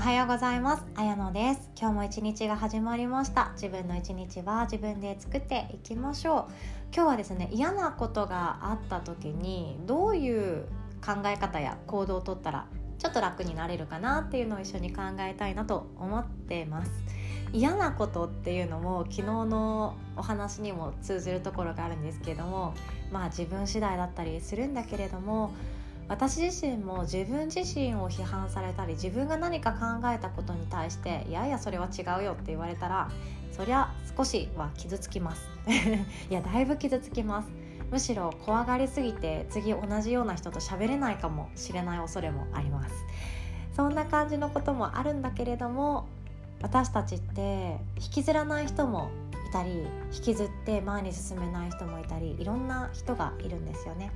おはようございます。あやのです。今日も一日が始まりました。自分の一日は自分で作っていきましょう。今日はですね嫌なことがあった時にどういう考え方や行動をとったらちょっと楽になれるかなっていうのを一緒に考えたいなと思ってます。嫌なことっていうのも昨日のお話にも通ずるところがあるんですけどもまあ自分次第だったりするんだけれども私自身も自分自身を批判されたり自分が何か考えたことに対していやいやそれは違うよって言われたらそりゃ少しは傷つきます。いやだいぶ傷つきます。むしろ怖がりすぎて次同じような人と喋れないかもしれない恐れもあります。そんな感じのこともあるんだけれども私たちって引きずらない人もいたり引きずって前に進めない人もいたりいろんな人がいるんですよね。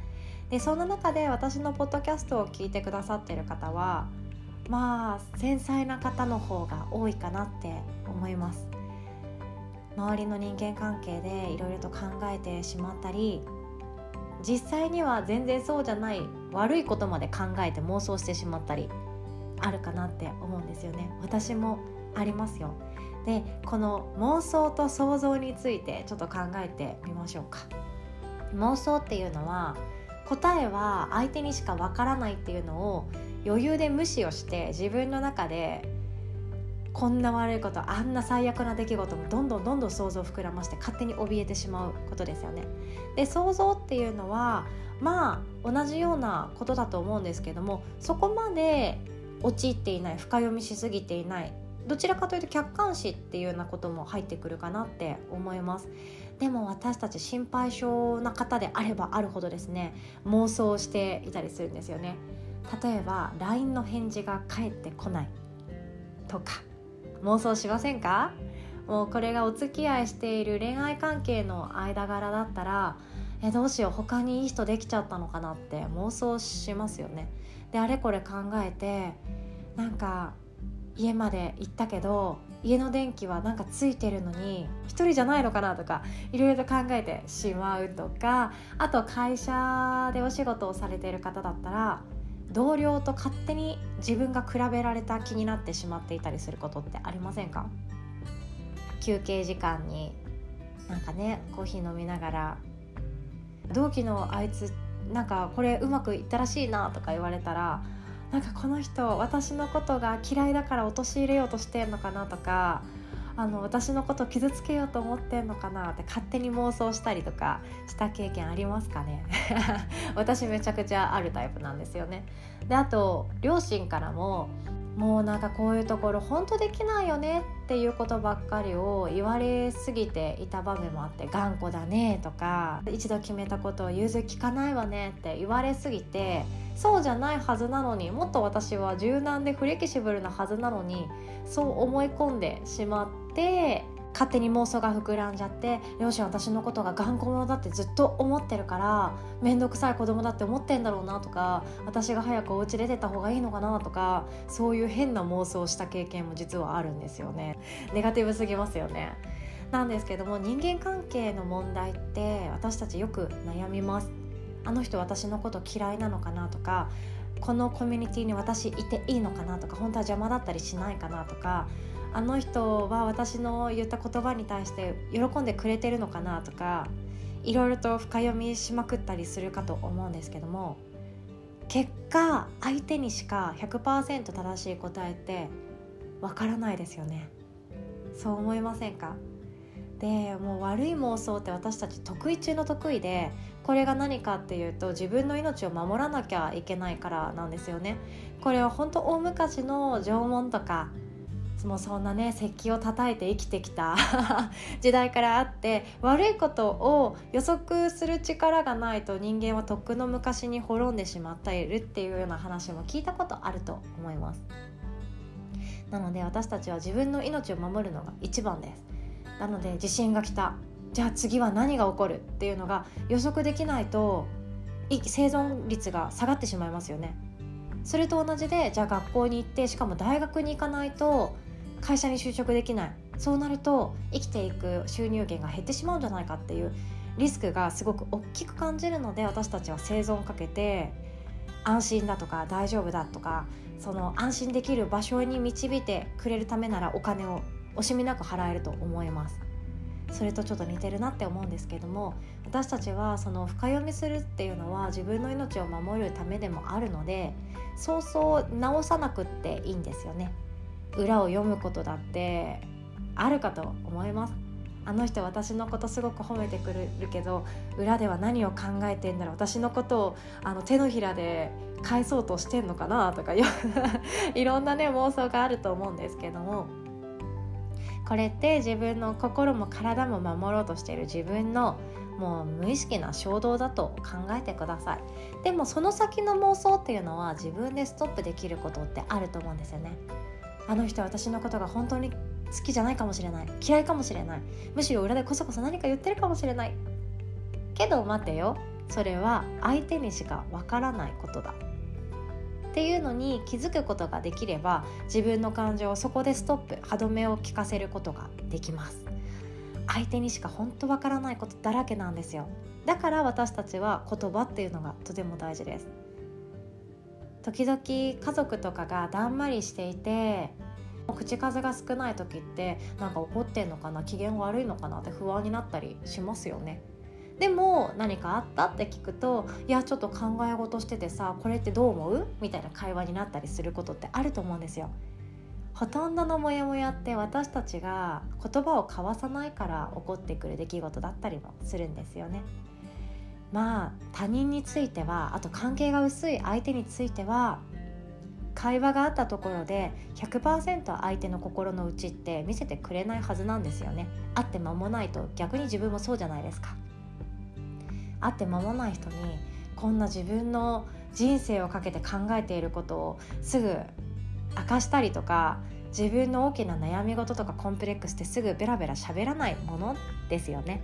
でそんな中で私のポッドキャストを聞いてくださってる方はまあ繊細な方の方が多いかなって思います。周りの人間関係でいろいろと考えてしまったり実際には全然そうじゃない悪いことまで考えて妄想してしまったりあるかなって思うんですよね。私もありますよ。でこの妄想と想像についてちょっと考えてみましょうか。妄想っていうのは答えは相手にしかわからないっていうのを余裕で無視をして自分の中でこんな悪いことあんな最悪な出来事もどんどんどんどん想像を膨らまして勝手に怯えてしまうことですよね。で想像っていうのはまあ同じようなことだと思うんですけどもそこまで陥っていない深読みしすぎていないどちらかというと客観視っていうようなことも入ってくるかなって思います。でも私たち心配性な方であればあるほどですね妄想していたりするんですよね。例えば LINE の返事が返ってこないとか。妄想しませんか？もうこれがお付き合いしている恋愛関係の間柄だったらえどうしよう他にいい人できちゃったのかなって妄想しますよね。であれこれ考えてなんか家まで行ったけど家の電気はなんかついてるのに一人じゃないのかなとかいろいろと考えてしまうとかあと会社でお仕事をされている方だったら同僚と勝手に自分が比べられた気になってしまっていたりすることってありませんか？休憩時間になんかねコーヒー飲みながら同期のあいつなんかこれうまくいったらしいなとか言われたらなんかこの人私のことが嫌いだから陥れようとしてんのかなとかあの私のこと傷つけようと思ってんのかなって勝手に妄想したりとかした経験ありますかね。私めちゃくちゃあるタイプなんですよね。であと両親からももうなんかこういうところ本当できないよねっていうことばっかりを言われすぎていた場面もあって頑固だねとか一度決めたことを融通聞かないわねって言われすぎてそうじゃないはずなのにもっと私は柔軟でフレキシブルなはずなのにそう思い込んでしまって勝手に妄想が膨らんじゃって両親私のことが頑固者だってずっと思ってるから面倒くさい子供だって思ってんだろうなとか私が早くお家出てた方がいいのかなとかそういう変な妄想をした経験も実はあるんですよね。ネガティブすぎますよね。なんですけども人間関係の問題って私たちよく悩みます。あの人私のこと嫌いなのかなとかこのコミュニティに私いていいのかなとか本当は邪魔だったりしないかなとかあの人は私の言った言葉に対して喜んでくれてるのかなとかいろいろと深読みしまくったりするかと思うんですけども結果相手にしか100%正しい答えってわからないですよね。そう思いませんか？でもう悪い妄想って私たち得意中の得意でこれが何かっていうと自分の命を守らなきゃいけないからなんですよね。これは本当大昔の縄文とかもそんなね石器を叩いて生きてきた 時代からあって悪いことを予測する力がないと人間はとっくの昔に滅んでしまっているっていうような話も聞いたことあると思います。なので私たちは自分の命を守るのが一番です。なので地震が来た。じゃあ次は何が起こるっていうのが予測できないと生存率が下がってしまいますよね。それと同じでじゃあ学校に行ってしかも大学に行かないと会社に就職できない。そうなると生きていく収入源が減ってしまうんじゃないかっていうリスクがすごく大きく感じるので私たちは生存をかけて安心だとか大丈夫だとかその安心できる場所に導いてくれるためならお金を惜しみなく払えると思います。それとちょっと似てるなって思うんですけども私たちはその深読みするっていうのは自分の命を守るためでもあるのでそうそう直さなくっていいんですよね。裏を読むことだってあるかと思います。あの人私のことすごく褒めてくれるけど裏では何を考えてんだろう。私のことをあの手のひらで返そうとしてんのかなとか いろんなね妄想があると思うんですけども。これって自分の心も体も守ろうとしている自分のもう無意識な衝動だと考えてください。でもその先の妄想っていうのは自分でストップできることってあると思うんですよね。あの人は私のことが本当に好きじゃないかもしれない。嫌いかもしれない。むしろ裏でこそこそ何か言ってるかもしれない。けど待てよ。それは相手にしかわからないことだ。っていうのに気づくことができれば自分の感情をそこでストップ。歯止めを聞かせることができます。相手にしか本当わからないことだらけなんですよ。だから私たちは言葉っていうのがとても大事です。時々家族とかがだんまりしていて口数が少ない時ってなんか怒ってんのかな機嫌悪いのかなって不安になったりしますよね。でも何かあったって聞くといやちょっと考え事しててさこれってどう思う？みたいな会話になったりすることってあると思うんですよ。ほとんどのモヤモヤって私たちが言葉を交わさないから起こってくる出来事だったりもするんですよね。まあ他人についてはあと関係が薄い相手については会話があったところで100%相手の心の内って見せてくれないはずなんですよね。会って間もないと逆に自分もそうじゃないですか。会って間もない人にこんな自分の人生をかけて考えていることをすぐ明かしたりとか自分の大きな悩み事とかコンプレックスってすぐベラベラ喋らないものですよね。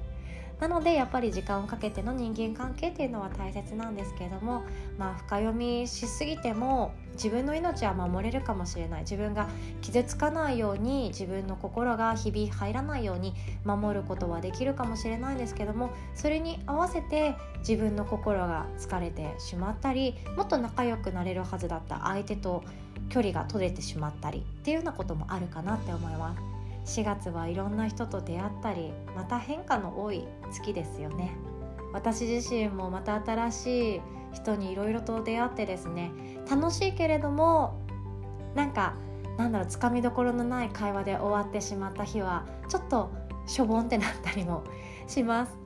なのでやっぱり時間をかけての人間関係っていうのは大切なんですけれどもまあ深読みしすぎても自分の命は守れるかもしれない自分が傷つかないように自分の心がひび入らないように守ることはできるかもしれないんですけどもそれに合わせて自分の心が疲れてしまったりもっと仲良くなれるはずだった相手と距離が取れてしまったりっていうようなこともあるかなって思います。4月はいろんな人と出会ったりまた変化の多い月ですよね。私自身もまた新しい人にいろいろと出会ってですね楽しいけれどもなんかなんだろうつかみどころのない会話で終わってしまった日はちょっとしょぼんってなったりもします。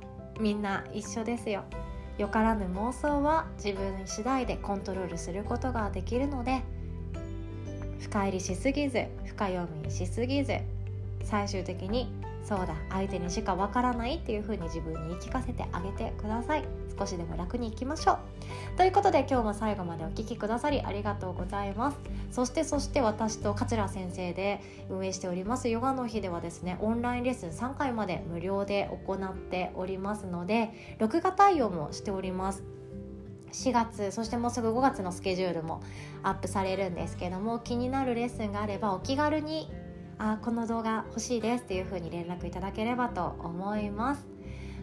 みんな一緒ですよ。よからぬ妄想は自分次第でコントロールすることができるので深入りしすぎず深読みしすぎず最終的にそうだ相手にしかわからないっていう風に自分に言い聞かせてあげてください。少しでも楽にいきましょう。ということで今日も最後までお聴きくださりありがとうございます。そしてそして私と桂先生で運営しておりますヨガの日ではですねオンラインレッスン3回まで無料で行っておりますので録画対応もしております。4月そしてもうすぐ5月のスケジュールもアップされるんですけども気になるレッスンがあればお気軽にあこの動画欲しいですっていう風に連絡いただければと思います。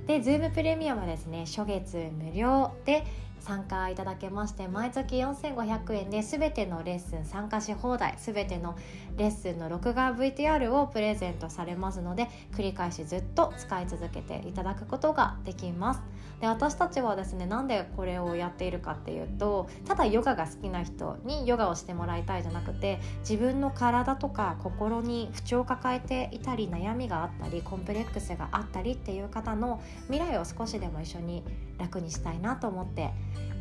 で Zoom プレミアムはですね初月無料で参加いただけまして毎月4500円で全てのレッスン参加し放題全てのレッスンの録画 VTR をプレゼントされますので繰り返しずっと使い続けていただくことができます。で私たちはですねなんでこれをやっているかっていうとただヨガが好きな人にヨガをしてもらいたいじゃなくて自分の体とか心に不調を抱えていたり悩みがあったりコンプレックスがあったりっていう方の未来を少しでも一緒に楽にしたいなと思って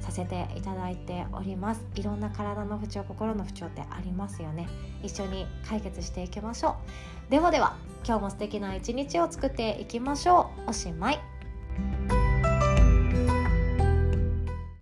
させていただいております。いろんな体の不調心の不調ってありますよね。一緒に解決していきましょう。ではでは今日も素敵な一日を作っていきましょう。おしまい。